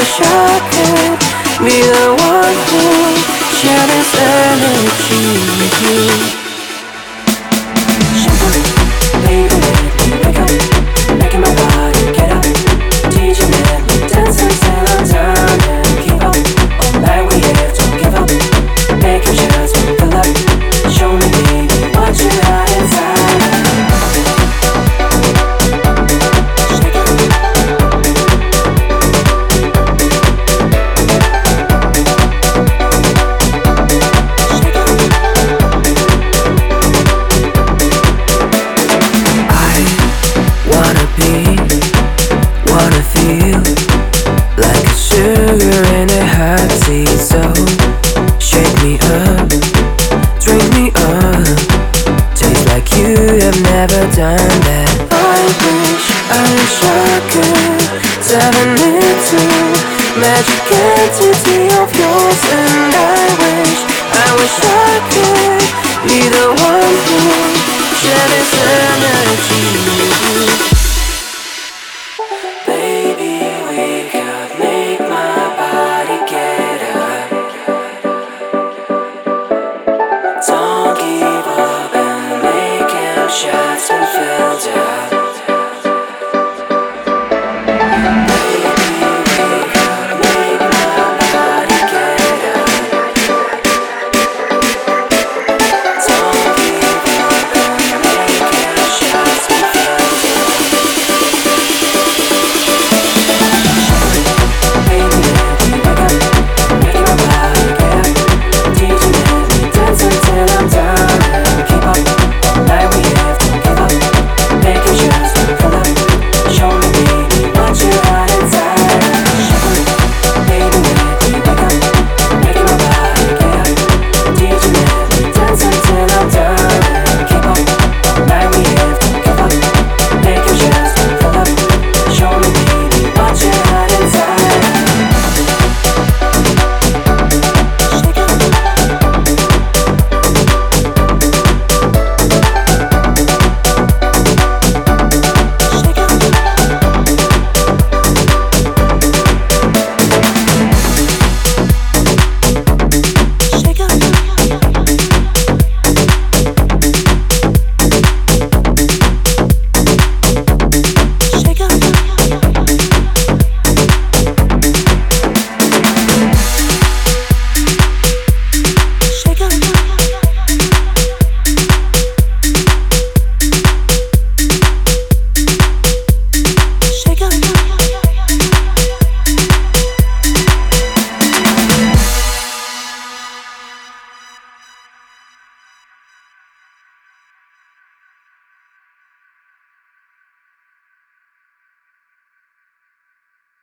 wish I could be the one energy with you. sugar and a hot tea, so shake me up, drink me up. taste like you have never done that. I wish, I wish I could dive a magic entity of yours, and I wish, I wish I could be the one who share this energy.